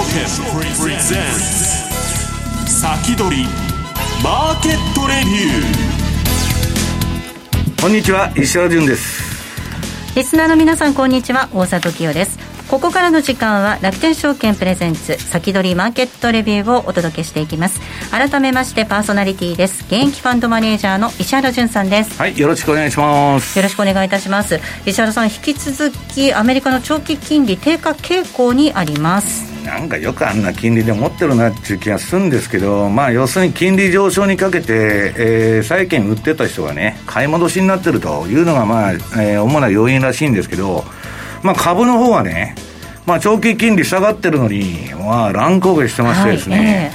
プレゼンツ先取りマーケットレビューこんにちは石原潤です。リスナーの皆さんこんにちは。大里清ですここからの時間は楽天証券プレゼンツ先取りマーケットレビューをお届けしていきます。改めましてパーソナリティです。現役ファンドマネージャーの石原潤さんです。はいよろしくお願いします。よろしくお願いいたします。石原さん引き続きアメリカの長期金利低下傾向にあります。なんかよくあんな金利で持ってるなっていう気がするんですけど、まあ、要するに金利上昇にかけて、えー、債券売ってた人がね、買い戻しになってるというのが、まあえー、主な要因らしいんですけど、まあ、株の方はね、まあ、長期金利下がってるのに、まあ、乱高下してましてですね、はいえ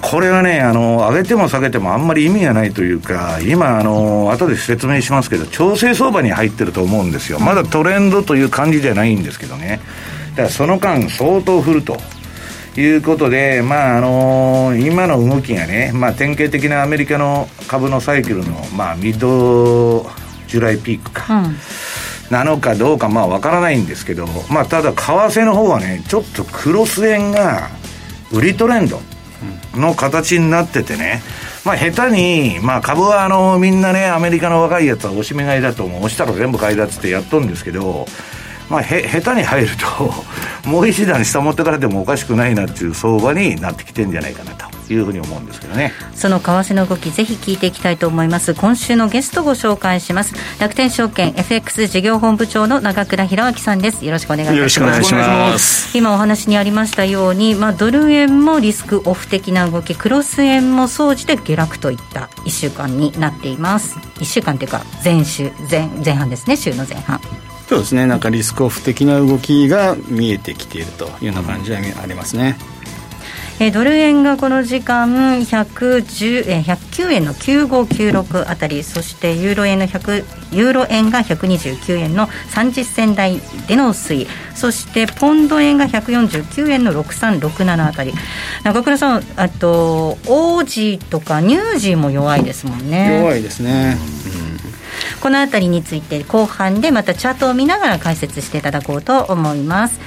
ー、これはね、あの、上げても下げてもあんまり意味がないというか、今、あの、後で説明しますけど、調整相場に入ってると思うんですよ。まだトレンドという感じじゃないんですけどね。だからその間、相当振ると。いうことで、まああのー、今の動きがね、まあ、典型的なアメリカの株のサイクルの、まあ、ミッドジュライピークか、うんなのかどうかまあわからないんですけど、まあ、ただ為替の方はねちょっとクロス円が売りトレンドの形になっててね、まあ、下手に、まあ、株はあのみんなねアメリカの若いやつは押し目買いだと押したら全部買いだっつってやっとるんですけどまあ、へ下手に入るともう一段下持ってからでもおかしくないなっていう相場になってきてんじゃないかなと。いうふうに思うんですけどね。その為替の動きぜひ聞いていきたいと思います。今週のゲストご紹介します。楽天証券 FX 事業本部長の長倉弘明さんです。よろしくお願いします。よろしくお願いします。今お話にありましたように、まあ、ドル円もリスクオフ的な動きクロス円も総じて下落といった1週間になっています。1週間というか前週前前半ですね。週の前半。そうですね。なんかリスクオフ的な動きが見えてきているというような感じはありますね。えドル円がこの時間110え109円の9596あたりそしてユーロ円の100ユーロ円が129円の30銭台での推移そしてポンド円が149円の6367あたり。中倉さんあとオージーとかニュージーも弱いですもんね。弱いですね、うんこの辺りについて後半でまたチャートを見ながら解説していただこうと思います。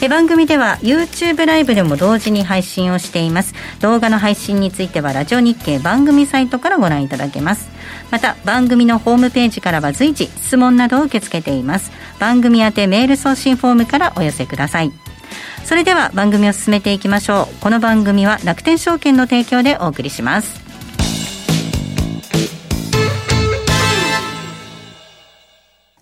え番組では YouTube ライブでも同時に配信をしています。動画の配信についてはラジオ日経番組サイトからご覧いただけます。また番組のホームページからは随時質問などを受け付けています。番組宛てメール送信フォームからお寄せください。それでは番組を進めていきましょう。この番組は楽天証券の提供でお送りします。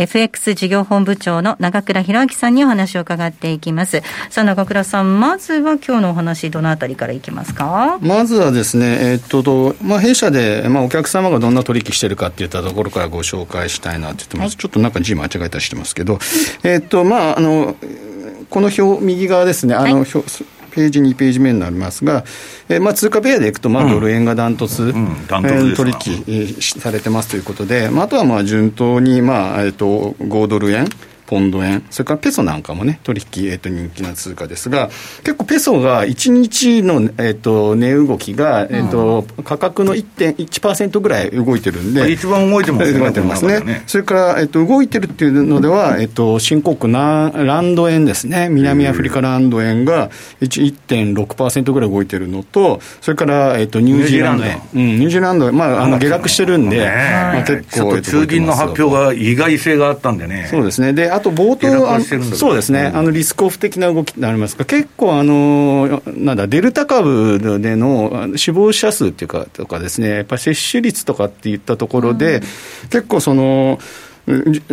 FX 事業本部長の長倉博明さんにお話を伺っていきます。さあ、長倉さん、まずは今日のお話、どのあたりからいきますか？まずはですね、えー、っと、まあ、弊社で、まあ、お客様がどんな取引してるかっていったところからご紹介したいなって言ってます。はい、ちょっとなんか字間違えたりしてますけど、えー、っと、まあ、あの、この表、右側ですね、あの、はい、表、ページ2ページ目になりますが、えーまあ、通貨ペアでいくと、まあ、ドル円がダントツ、うん。うん、トツ取引されてますということで、まあ、あとはまあ順当に、まあえーと、5ドル円。ポンド円、それからペソなんかもね、取引、えっ、ー、と、人気な通貨ですが、結構ペソが1日の、えっ、ー、と、値動きが、えっ、ー、と、価格の1.1%ぐらい動いてるんで、一番動いてますね。動いてますね。ねそれから、えっ、と、動いてるっていうのでは、えっ、と、新興国な、ランド円ですね、南アフリカランド円が1.6%ぐらい動いてるのと、それから、えっ、と、ニュージーランド円。うん、ニュージーランド円、まあ、あの、下落してるんで、まあ、結構、中銀の発表が意外性があったんでね。そうですね。で、あと冒頭、そうですね、あのリスクオフ的な動きになりますが、結構あの、なんだ、デルタ株での死亡者数っていうか、とかですね、やっぱり接種率とかっていったところで、うん、結構その、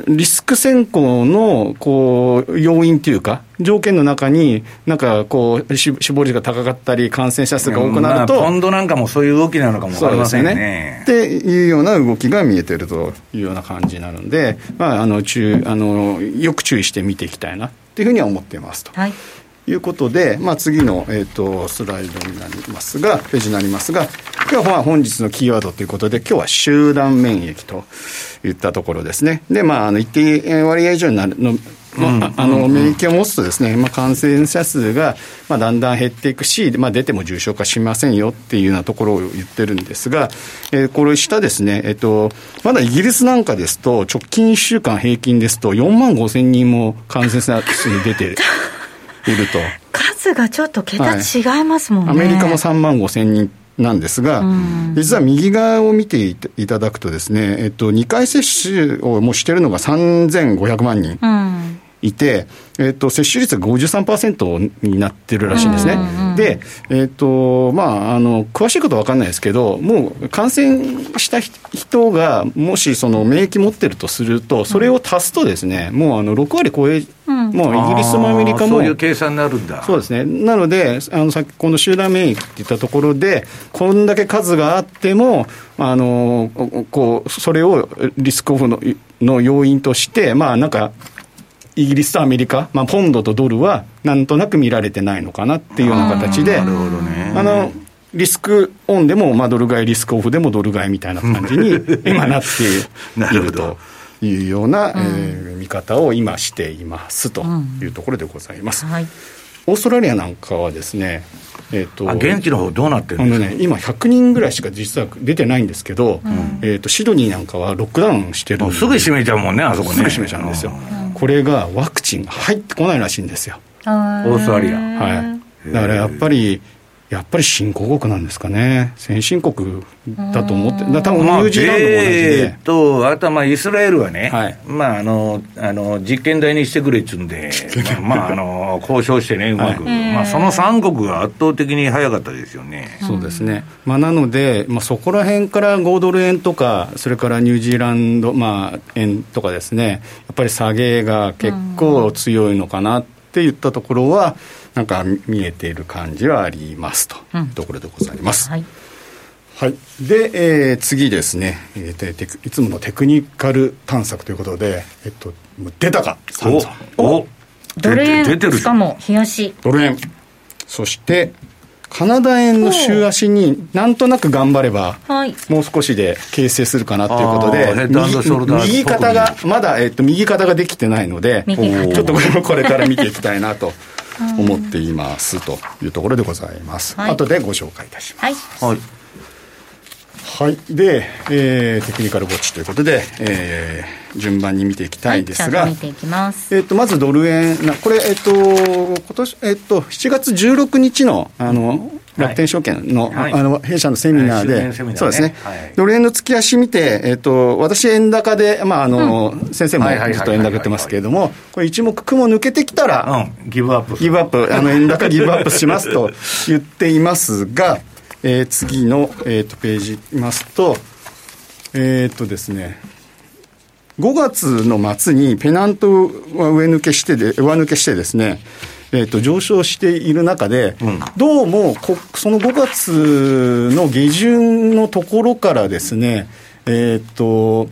リスク先行のこう要因というか、条件の中に、なんかこう、死亡率が高かったり、感染者数が多くなると、ポンドなんかもそういう動きなのかもわかりませんね。ねっていうような動きが見えてるというような感じになるんで、まあ、あの注あのよく注意して見ていきたいなっていうふうには思っていますと。はいいうことで、まあ、次の、えーと、スライドになりますが、ページになりますが、今日は本日のキーワードということで、今日は集団免疫といったところですね。で、まあ、あの一定割合以上になるの、まあ、あの免疫を持つとですね、まあ、感染者数が、まあ、だんだん減っていくし、まあ、出ても重症化しませんよっていうようなところを言ってるんですが、えー、これ下ですね、えっ、と、まだイギリスなんかですと、直近1週間平均ですと、4万5千人も感染者数に出て いると。数がちょっと桁違いますもんね。はい、アメリカも3万5千人なんですが、実は右側を見ていただくとですね、えっと、2回接種をもうしてるのが3500万人。いて、えっ、と、接種率が53%になってるらしいんですね。で、えっ、と、まあ、あの、詳しいことは分かんないですけど、もう感染した人が、もしその免疫持ってるとすると、それを足すとですね、もうあの、6割超えもうイギリスもアメリカも。そういう計算になるんだ。そうですね。なので、あの、さっき、この集団免疫っていったところで、こんだけ数があっても、あの、こう、それをリスクオフのの要因として、まあ、なんか、イギリスとアメリカ、まあ、ポンドとドルは、なんとなく見られてないのかなっていうような形で、なるほどね。あのリスクオンでも、まあ、ドル買い、リスクオフでもドル買いみたいな感じに 今なっていると。いうような、うん、えー、見方を今していますというところでございます。うんはい、オーストラリアなんかはですね、えーと、現地の方どうなってるんですか、ね、今、100人ぐらいしか実は出てないんですけど、うん、えーと、シドニーなんかはロックダウンしてるすぐ閉めちゃうもんね、あそこね。すぐ閉めちゃうんですよ、これがワクチンが入ってこないらしいんですよ、オーストラリア。はい、だからやっぱりやっぱり新興国なんですかね、先進国だと思って、だ多分ニュージーランドも同じで。えー、と、あとはまあイスラエルはね、はい、まああのあの実験台にしてくれっつうんで、まあ、あの交渉してね、うまく、はい、まあ、その3国が圧倒的に早かったですよね。そうですね、まあ、なので、まあ、そこら辺から5ドル円とか、それからニュージーランド、まあ、円とかですね、やっぱり下げが結構強いのかなっていったところは、なんか見えている感じはありますと。いうところでございます。うん、はい。はい、で、えー、次ですね、えー、いつものテクニカル探索ということで、えっと、出たか、おおドル円、出てるしかも、冷やし。ドル円、そして、カナダ円の週足になんとなく頑張れば、もう少しで形成するかなということで、右肩が、まだ、えっと、右肩ができてないので、ちょっとこれから見ていきたいなと。思っていますというところでございます。はい、後でご紹介いたします。はい。はい、で、えー、テクニカルウォッチということで、えー、順番に見ていきたいですが、ます。えっ、ー、とまずドル円なこれえっ、ー、と今年えっ、ー、と7月16日のあの楽天証券のはい、あの弊社のセミナーで、はいね、そうですね、はい、ドル円の月足見て、えっ、ー、と、私、円高で、まああの、うん、先生もずっと円高言ってますけれども、これ、一目雲抜けてきたら、うん、ギブアップ。ギブアップ、あの円高ギブアップしますと 言っていますが、えー、次の、えーと、ページ見ますと、えっ、ー、とですね、5月の末にペナントは上抜けしてで、上抜けしてですね、えーと、上昇している中で、うん、どうもこその5月の下旬のところからですね、えっ、ー、と、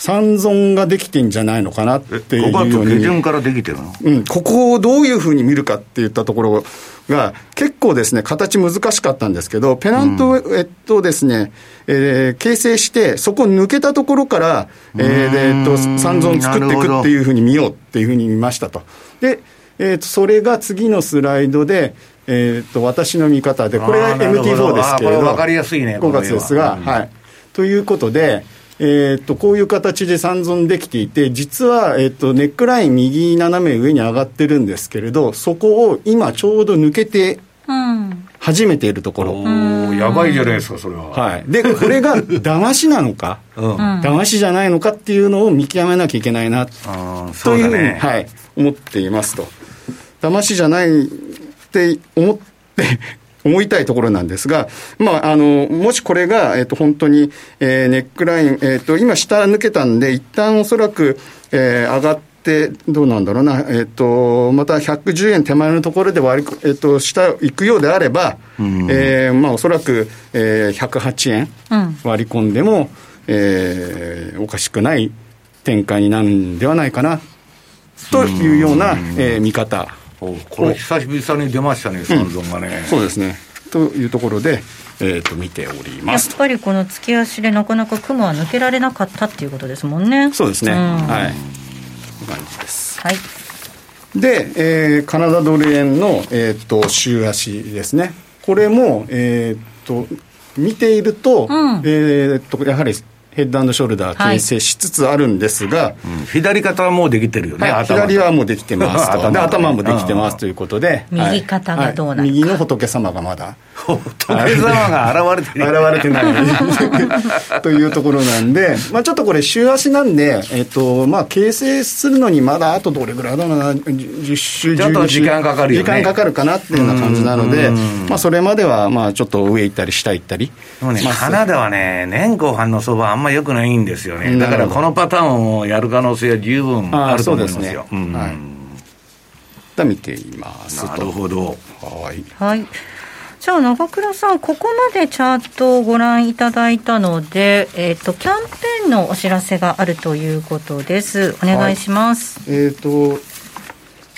三尊ができてんじゃないのかなっていうように。5月下旬からできてるの？うん、ここをどういうふうに見るかっていったところが、結構ですね、形難しかったんですけど、ペナント、うん、えっとですね、えー、形成して、そこ抜けたところから、えー、えっと、三尊作っていくっていうふうに見ようっていうふうに見ましたと。で、えー、とそれが次のスライドで、えー、と私の見方で、これが MT4 ですけれど、分かりやすいね、5月ですが、はい。ということで、えー、とこういう形で三尊できていて、実は、えー、とネックライン右斜め上に上がってるんですけれど、そこを今ちょうど抜けて、始めているところ。やばいじゃないですか、それは。はい。で、これが騙しなのか、うん、騙しじゃないのかっていうのを見極めなきゃいけないな、というふうに、はい、思っていますと。騙しじゃないって思って思いたいところなんですが、まあ、あの、もしこれが、えっ、と、本当に、えー、ネックライン、えっ、と、今下抜けたんで、一旦おそらく、えー、上がって、どうなんだろうな、えっ、と、また110円手前のところで割り、えっ、と、下行くようであれば、うん、えー、まあ、おそらく、えー、108円割り込んでも、うん、えー、おかしくない展開になるんではないかな、というような、えー、見方。これ久々に出ましたね、三尊がね、うん、そうですね。というところで、えー、と見ておりますやっぱりこの月足でなかなか雲は抜けられなかったっていうことですもんね。そうですね。うん、はい。感じです。はい。で、えー、カナダドル円の、えーと、週足ですね。これも、えーと、見ていると、うん、えーと、やはりヘッドショルダー形成しつつあるんですが、はいうん、左肩はもうできてるよね、はい、左はもうできてますと。頭頭もできてますということで、右肩がどうなる、はい、右の仏様がまだ。仏様が現れてない。現れてない。というところなんで、まあ、ちょっとこれ週足なんで、えっとまあ、形成するのにまだあとどれぐらいだろうな。10週ちょっと時間かかるよ、ね、時間かかるかなっていうような感じなので、まあ、それまではまあちょっと上行ったり下行ったりね、まあ、カナダはね。年後半の相場あんまよくないんですよね。だからこのパターンをやる可能性は十分あると思いますよ、ね。はい、見ていますなるほど。はい、はい。じゃあ長倉さん、ここまでチャートをご覧いただいたので、えっ、ー、と、キャンペーンのお知らせがあるということです。お願いします。はい、えっ、ー、と、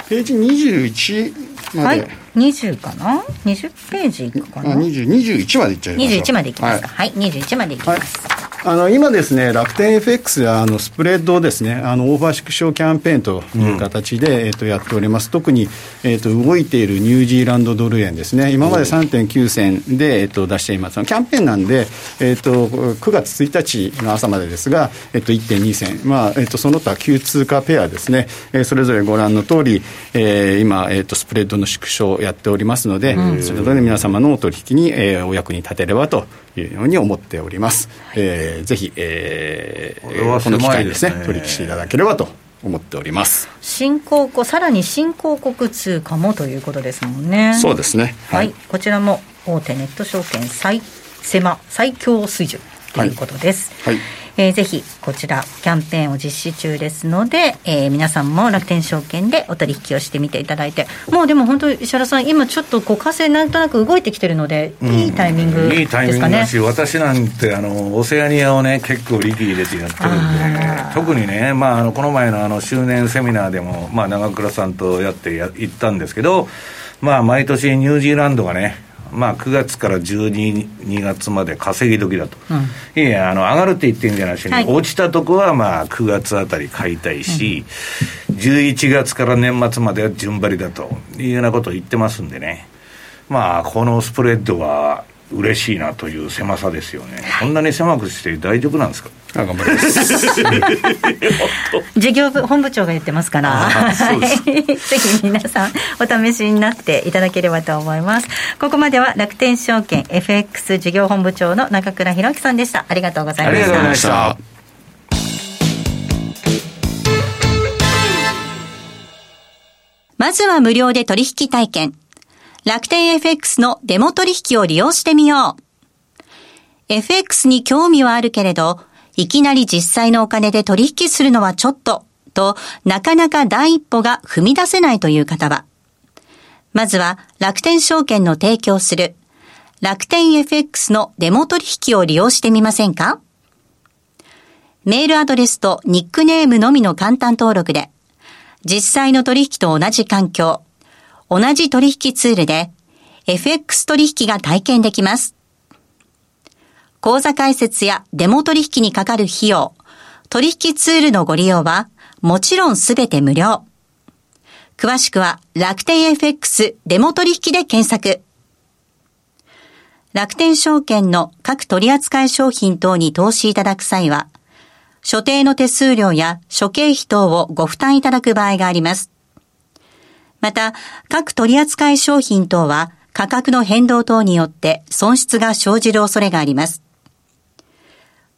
ページ21まで。はい、20かな ?20 ページいくかな？あ、20、21までいっちゃいます21までいきますか。はい、はい、21までいきます。はいあの今ですね、楽天 FX やあのスプレッドをですね、あのオーバー縮小キャンペーンという形で、うん、えっ、とやっております。特にえっ、と動いているニュージーランドドル円ですね。今まで3.9銭でえっ、と出しています。キャンペーンなんでえっ、と9月1日の朝までですが、えっ、と1.2銭、まあえっ、とその他旧通貨ペアですね、えー、それぞれご覧の通り、えー、今えっ、とスプレッドの縮小をやっておりますので、うん、それぞれ皆様のお取引に、えー、お役に立てればというように思っております。えー、ぜひ、えー、この機会ですね、取引していただければと思っております。新興国さらに新興国通貨もということですもんね。そうですね、はい、はい、こちらも大手ネット証券最狭最強水準ということです、はい、はいえー、ぜひこちらキャンペーンを実施中ですので、えー、皆さんも楽天証券でお取引をしてみていただいてもうでも本当石原さん今ちょっとこう為替なんとなく動いてきてるので、うん、いいタイミングですかね。いいタイミングだし私なんてあのオセアニアをね結構力入れてやってるんで特にね、まあ、あのこの前のあの周年セミナーでも、まあ、長倉さんとやってや行ったんですけどまあ毎年ニュージーランドがねまあ、9月から12月まで稼ぎ時だと、うん、いやあの上がるって言ってるんじゃなしに、はい、落ちたとこはまあ9月あたり買いたいし、うん、11月から年末までは順張りだというようなことを言ってますんでね、まあ、このスプレッドは嬉しいなという狭さですよね、こんなに狭くして大丈夫なんですか？あ頑張ります。事業部本部長が言ってますから。ぜひ皆さんお試しになっていただければと思います。ここまでは楽天証券 FX 事業本部長の中倉弘樹さんでした。ありがとうございました。ありがとうございました。まずは無料で取引体験。楽天 FX のデモ取引を利用してみよう。FX に興味はあるけれど、いきなり実際のお金で取引するのはちょっと、と、なかなか第一歩が踏み出せないという方は、まずは楽天証券の提供する楽天 FX のデモ取引を利用してみませんか？メールアドレスとニックネームのみの簡単登録で、実際の取引と同じ環境、同じ取引ツールで、FX 取引が体験できます。口座開設やデモ取引にかかる費用、取引ツールのご利用は、もちろんすべて無料。詳しくは楽天 FX デモ取引で検索。楽天証券の各取扱い商品等に投資いただく際は、所定の手数料や諸経費等をご負担いただく場合があります。また、各取扱い商品等は価格の変動等によって損失が生じる恐れがあります。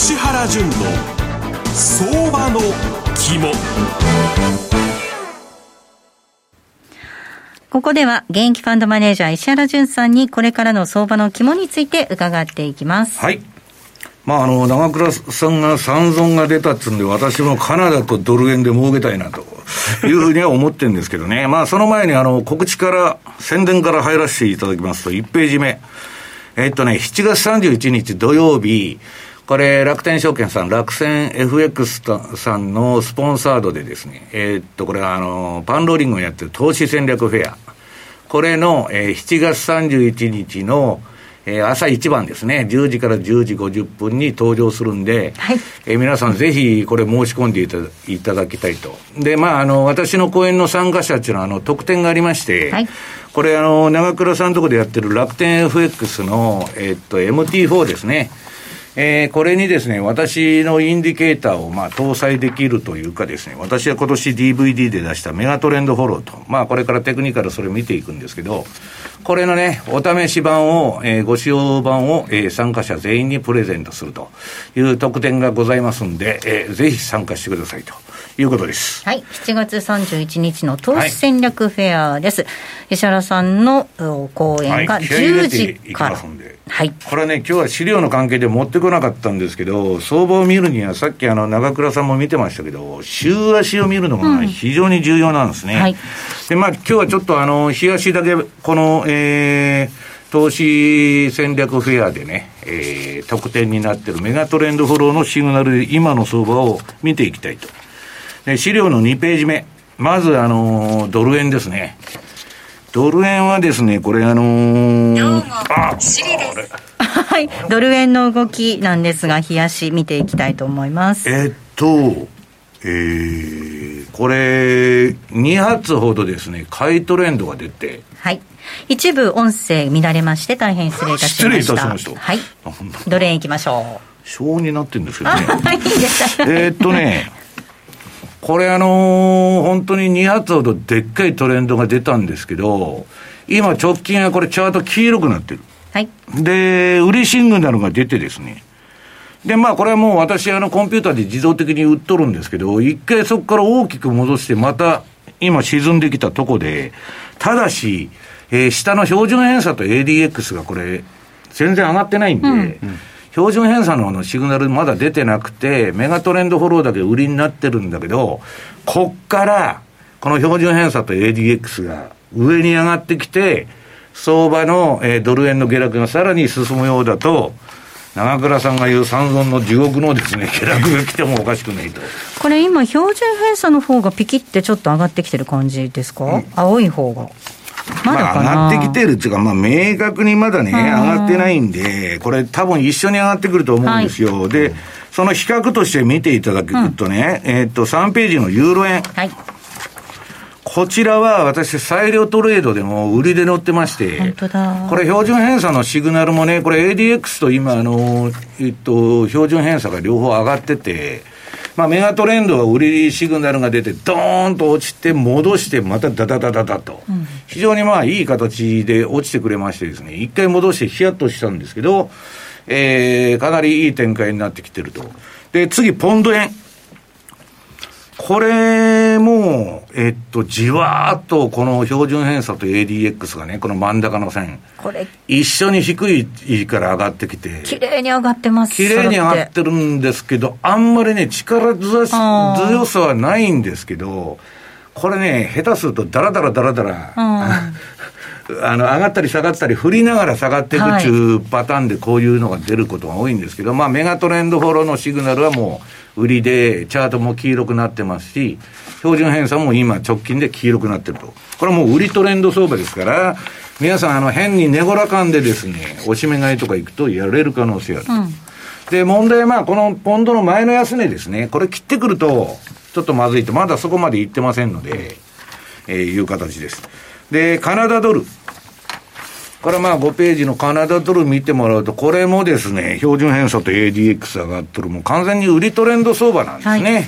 石原淳の相場の肝ここでは現役ファンドマネージャー石原淳さんにこれからの相場の肝について伺っていきます。はい。まあ、あの、長倉さんが三尊が出たっつうんで、私もカナダとドル円で儲けたいなというふうには思ってるんですけどね。まあ、その前に、あの、告知から、宣伝から入らせていただきますと、1ページ目。えっとね、7月31日土曜日、これ、楽天証券さん、楽天 FX さんのスポンサードでですね、えー、っと、これはあの、パンローリングをやってる投資戦略フェア。これの、えー、7月31日の、えー、朝一番ですね、10時から10時50分に登場するんで、はい、えー、皆さんぜひこれ申し込んでいただきたいと。で、まあ、あの、私の講演の参加者っていうのは、あの、特典がありまして、はい、これ、あの、長倉さんのところでやってる楽天 FX の、えー、っと、MT4 ですね。えー、これにですね、私のインディケーターをまあ搭載できるというかですね、私は今年 DVD で出したメガトレンドフォローと、まあこれからテクニカルそれを見ていくんですけど、これのね、お試し版を、えー、ご使用版を、えー、参加者全員にプレゼントするという特典がございますんで、えー、ぜひ参加してくださいと。いうことです。はい。7月31日の投資戦略フェアです。はい、石原さんの講演が10時から。はいはい、これね、今日は資料の関係で持ってこなかったんですけど、相場を見るには、さっきあの長倉さんも見てましたけど、週足を見るのが非常に重要なんですね。うんはい、で、まあ、今日はちょっとあの、日足だけ、この、えー、投資戦略フェアでね、えー、特典になってるメガトレンドフォローのシグナルで今の相場を見ていきたいと。で、資料の2ページ目。まず、あのドル円ですね。ドル円はですね、これあのー、あ、はい、ドル円の動きなんですが、冷やし見ていきたいと思います。えっと、えー、これ、2発ほどですね、買いトレンドが出て、はい。一部音声乱れまして、大変失礼いたしました。失礼いたしました。はい。ドル円いきましょう。小になってるんですけどね。はい、いいですえっとね、これあのー、本当に2発ほどでっかいトレンドが出たんですけど、今直近はこれチャート黄色くなってる。はい。で、売りシングナルが出てですね。で、まあこれはもう私あのコンピューターで自動的に売っとるんですけど、一回そこから大きく戻してまた今沈んできたとこで、ただし、えー、下の標準偏差と ADX がこれ全然上がってないんで、うんうん標準偏差ののシグナルまだ出てなくて、メガトレンドフォローだけ売りになってるんだけど、こっから、この標準偏差と ADX が上に上がってきて、相場の、えー、ドル円の下落がさらに進むようだと、長倉さんが言う三尊の地獄のですね、下落が来てもおかしくないと。これ今、標準偏差の方がピキってちょっと上がってきてる感じですか、うん、青い方が。まだ上がってきてるっていうか、まあ、明確にまだね、上がってないんで、これ、多分一緒に上がってくると思うんですよ。はい、で、その比較として見ていただくとね、うん、えっと、3ページのユーロ円。はい。ここちらは私、裁量トレードでも売りで乗ってまして、これ、標準偏差のシグナルもね、これ ADX と今、あの、えっと、標準偏差が両方上がってて、まあ、メガトレンドは売りシグナルが出て、ドーンと落ちて、戻して、またダダダダダと、うん、非常にまあいい形で落ちてくれましてですね、一回戻してヒヤッとしたんですけど、えー、かなりいい展開になってきてると。で、次、ポンド円。これも、えっと、じわーっとこの標準偏差と ADX がね、この真ん中の線、これ。一緒に低いから上がってきて、綺麗に上がってます。綺麗に上がってるんですけど、あんまりね、力強さはないんですけど、これね、下手するとだらだらだらだら、あの上がったり下がったり、振りながら下がっていくっていうパターンで、こういうのが出ることが多いんですけど、まあ、メガトレンドフォローのシグナルはもう、売りで、チャートも黄色くなってますし、標準偏差も今直近で黄色くなってると。これはもう売りトレンド相場ですから、皆さん、あの、変に寝ごらかんでですね、押し目買いとか行くとやれる可能性ある。うん、で、問題はまあ、このポンドの前の安値ですね、これ切ってくると、ちょっとまずいと、まだそこまで行ってませんので、えー、いう形です。で、カナダドル。これまあ5ページのカナダドル見てもらうと、これもですね、標準偏差と ADX 上がってる、もう完全に売りトレンド相場なんですね。はい、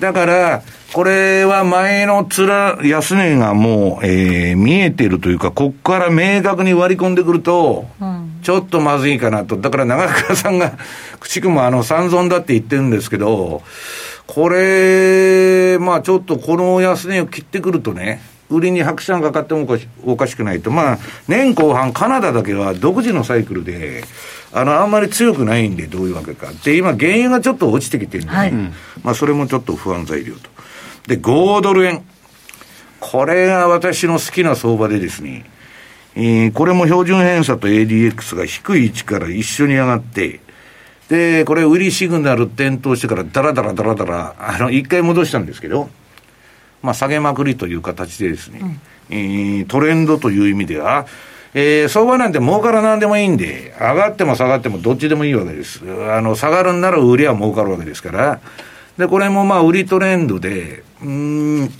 だから、これは前のつら、安値がもう、えー、見えてるというか、こっから明確に割り込んでくると、うん、ちょっとまずいかなと。だから長倉さんが、くもあの、三尊だって言ってるんですけど、これ、まあちょっとこの安値を切ってくるとね、売りに拍車がかかってもおかしくないと、まあ、年後半、カナダだけは独自のサイクルで、あの、あんまり強くないんで、どういうわけか。で、今、原油がちょっと落ちてきてるんで、ね、はい、まあ、それもちょっと不安材料と。で、5ドル円。これが私の好きな相場でですね、えー、これも標準偏差と ADX が低い位置から一緒に上がって、で、これ、売りシグナル点灯してから、だらだらだらだら、あの、一回戻したんですけど、まあ、下げまくりという形でですね、うん、えー、トレンドという意味では、えー、相場なんて儲からなんでもいいんで、上がっても下がってもどっちでもいいわけです。あの、下がるんなら売りは儲かるわけですから。で、これもまあ、売りトレンドで、うん、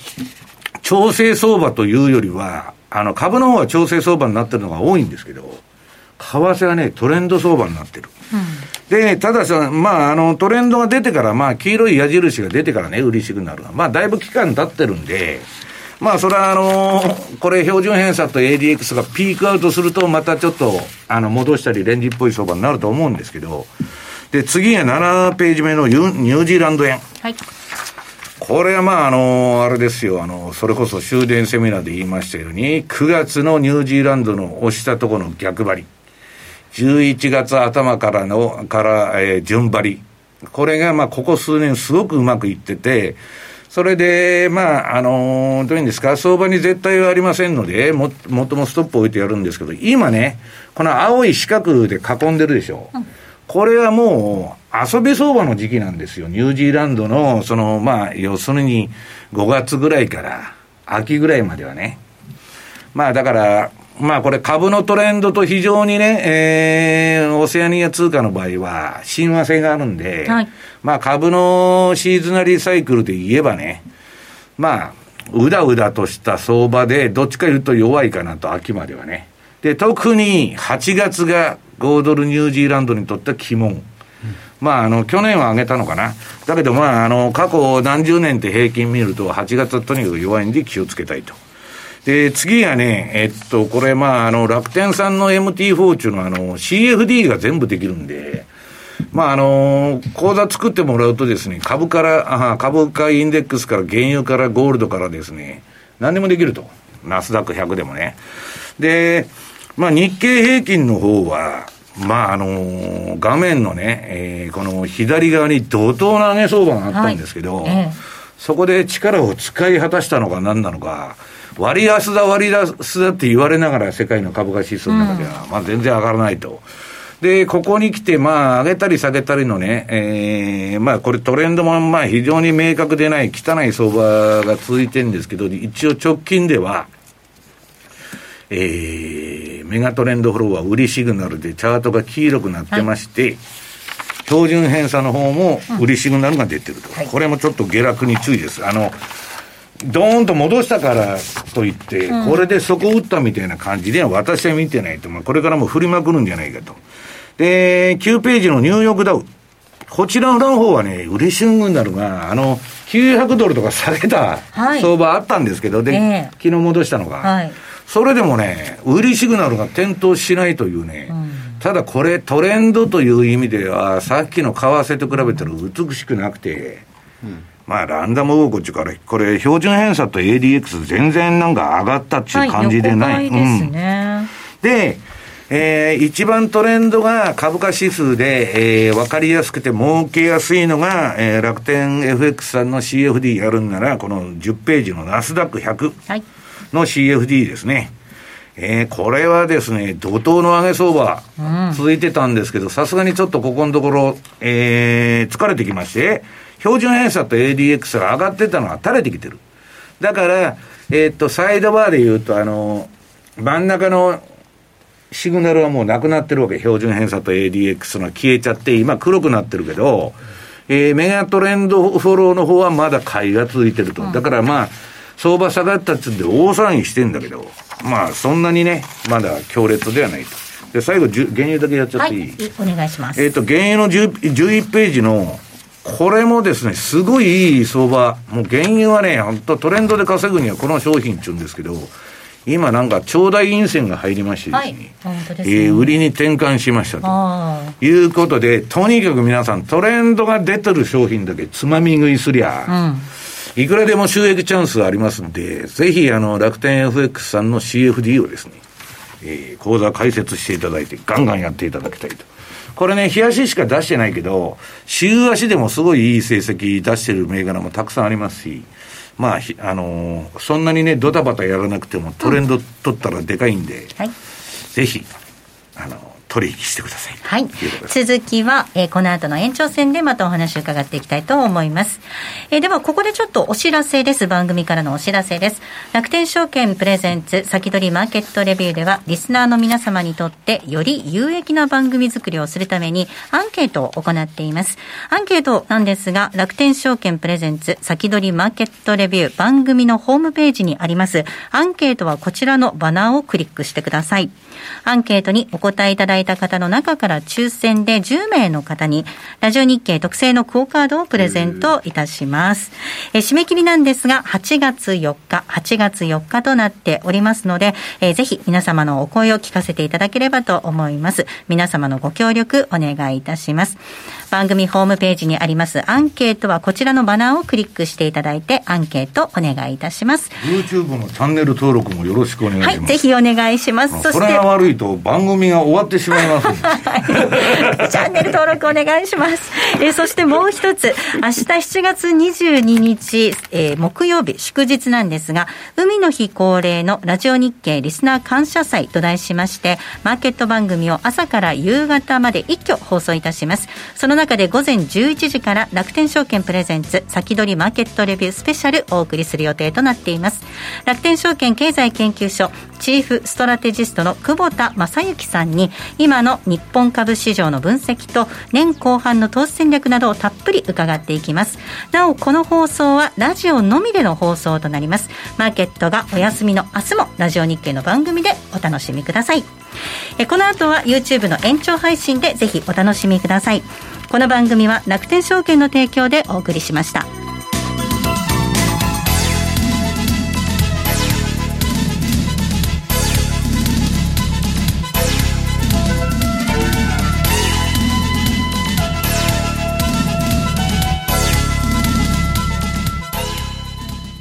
調整相場というよりは、あの、株の方は調整相場になってるのが多いんですけど、為替はね、トレンド相場になってる。うん、で、たださ、まあ、あの、トレンドが出てから、まあ、黄色い矢印が出てからね、売りシグナルが。まあ、だいぶ期間経ってるんで、まあ、それはあのー、これ標準偏差と ADX がピークアウトすると、またちょっと、あの、戻したり、レンジっぽい相場になると思うんですけど、で、次が7ページ目のニュージーランド円。はい。これはまあ、あのー、あれですよ、あの、それこそ終電セミナーで言いましたように、9月のニュージーランドの押したところの逆張り。11月頭からの、から、えー、順張り。これが、まあ、ここ数年すごくうまくいってて、それで、まあ、あのー、どういうんですか、相場に絶対はありませんので、も、もっともストップを置いてやるんですけど、今ね、この青い四角で囲んでるでしょ。うん、これはもう、遊び相場の時期なんですよ。ニュージーランドの、その、まあ、要するに、5月ぐらいから、秋ぐらいまではね。まあ、だから、まあこれ株のトレンドと非常にね、えー、オセアニア通貨の場合は親和性があるんで、はい、まあ株のシーズナリーサイクルで言えばね、まあ、うだうだとした相場で、どっちか言うと弱いかなと、秋まではね。で、特に8月が5ドルニュージーランドにとっては鬼門。まあ、あの、去年は上げたのかな。だけど、まあ、あの、過去何十年って平均見ると、8月はとにかく弱いんで気をつけたいと。で、次がね、えっと、これ、まあ、あの、楽天さんの MT4 っていうのは、あの、CFD が全部できるんで、まあ、あの、口座作ってもらうとですね、株から、あ株価インデックスから原油からゴールドからですね、何でもできると。ナスダック100でもね。で、まあ、日経平均の方は、まあ、あの画面のね、えー、この左側に怒涛の上げ相場があったんですけど、はいええ、そこで力を使い果たしたのか何なのか、割安だ割安だって言われながら世界の株価指数の中では、まあ全然上がらないと。で、ここに来て、まあ、上げたり下げたりのね、えー、まあ、これトレンドも、まあ、非常に明確でない、汚い相場が続いてるんですけど、一応直近では、えー、メガトレンドフローは売りシグナルでチャートが黄色くなってまして、はい、標準偏差の方も売りシグナルが出てると、うんはい、これもちょっと下落に注意です。あの、ドーンと戻したからといって、うん、これで底打ったみたいな感じでは私は見てないと、まあ、これからも振りまくるんじゃないかと。で、9ページのニューヨークダウ。こちらの方はね、嬉しぐなるが、あの、900ドルとか下げた相場あったんですけど、はい、で、えー、昨日戻したのが、はい、それでもね、売りシグナルが点灯しないというね、うん、ただこれトレンドという意味では、さっきの為替と比べたら美しくなくて、うんまあ、ランダムウォークっていうから、これ、標準偏差と ADX 全然なんか上がったっていう感じでない。はい、ですね。うん、で、えー、一番トレンドが株価指数で、えー、分かりやすくて儲けやすいのが、えー、楽天 FX さんの CFD やるんなら、この10ページのナスダック100の CFD ですね。はい、えー、これはですね、怒涛の上げ相場、続いてたんですけど、さすがにちょっとここのところ、えー、疲れてきまして、標準偏差と ADX が上がってたのが垂れてきてる。だから、えー、っと、サイドバーで言うと、あの、真ん中のシグナルはもうなくなってるわけ。標準偏差と ADX の消えちゃって、今黒くなってるけど、えー、メガトレンドフォローの方はまだ買いが続いてると。だからまあ、相場下がったっつって大騒ぎしてんだけど、まあ、そんなにね、まだ強烈ではないと。で、最後、原油だけやっちゃっていい、はい、お願いします。えっ、ー、と、原油の11ページの、これもですね、すごいいい相場。もう原油はね、本当トレンドで稼ぐにはこの商品って言うんですけど、今なんか長大陰線が入りましてですね、はい、ねえー、売りに転換しましたということで、とにかく皆さんトレンドが出てる商品だけつまみ食いすりゃ、うん、いくらでも収益チャンスありますんで、ぜひあの楽天 FX さんの CFD をですね、えー、講座開設していただいてガンガンやっていただきたいと。これね、日足しか出してないけど、週足でもすごいいい成績出してる銘柄もたくさんありますし、まあ、あのー、そんなにね、ドタバタやらなくてもトレンド取ったらでかいんで、うんはい、ぜひ、あのー取引してください。はい。続きは、えー、この後の延長戦でまたお話を伺っていきたいと思います。えー、では、ここでちょっとお知らせです。番組からのお知らせです。楽天証券プレゼンツ先取りマーケットレビューでは、リスナーの皆様にとってより有益な番組作りをするために、アンケートを行っています。アンケートなんですが、楽天証券プレゼンツ先取りマーケットレビュー番組のホームページにあります。アンケートはこちらのバナーをクリックしてください。アンケートにお答えいただいた方の中から抽選で10名の方に、ラジオ日経特製のクオカードをプレゼントいたします。え締め切りなんですが、8月4日、8月4日となっておりますので、えー、ぜひ皆様のお声を聞かせていただければと思います。皆様のご協力お願いいたします。番組ホームページにありますアンケートはこちらのバナーをクリックしていただいてアンケートお願いいたします YouTube のチャンネル登録もよろしくお願いしますはいぜひお願いしますそしてこれが悪いと番組が終わってしまいます。チャンネル登録お願いします。えそしてもう一つ。明日7月22日、えー、木曜日祝日なんですが海の日恒例のラジオ日経リスナー感謝祭と題しましてマーケット番組を朝から夕方まで一挙放送いたします。その中で午前11時から楽天証券プレゼンツ先取りマーケットレビュースペシャルお送りする予定となっています。楽天証券経済研究所チーフストラテジストの久保田正幸さんに今の日本株市場の分析と年後半の投資戦略などをたっぷり伺っていきます。なおこの放送はラジオのみでの放送となります。マーケットがお休みの明日もラジオ日経の番組でお楽しみください。えこの後は YouTube の延長配信でぜひお楽しみください。この番組は楽天証券の提供でお送りしました。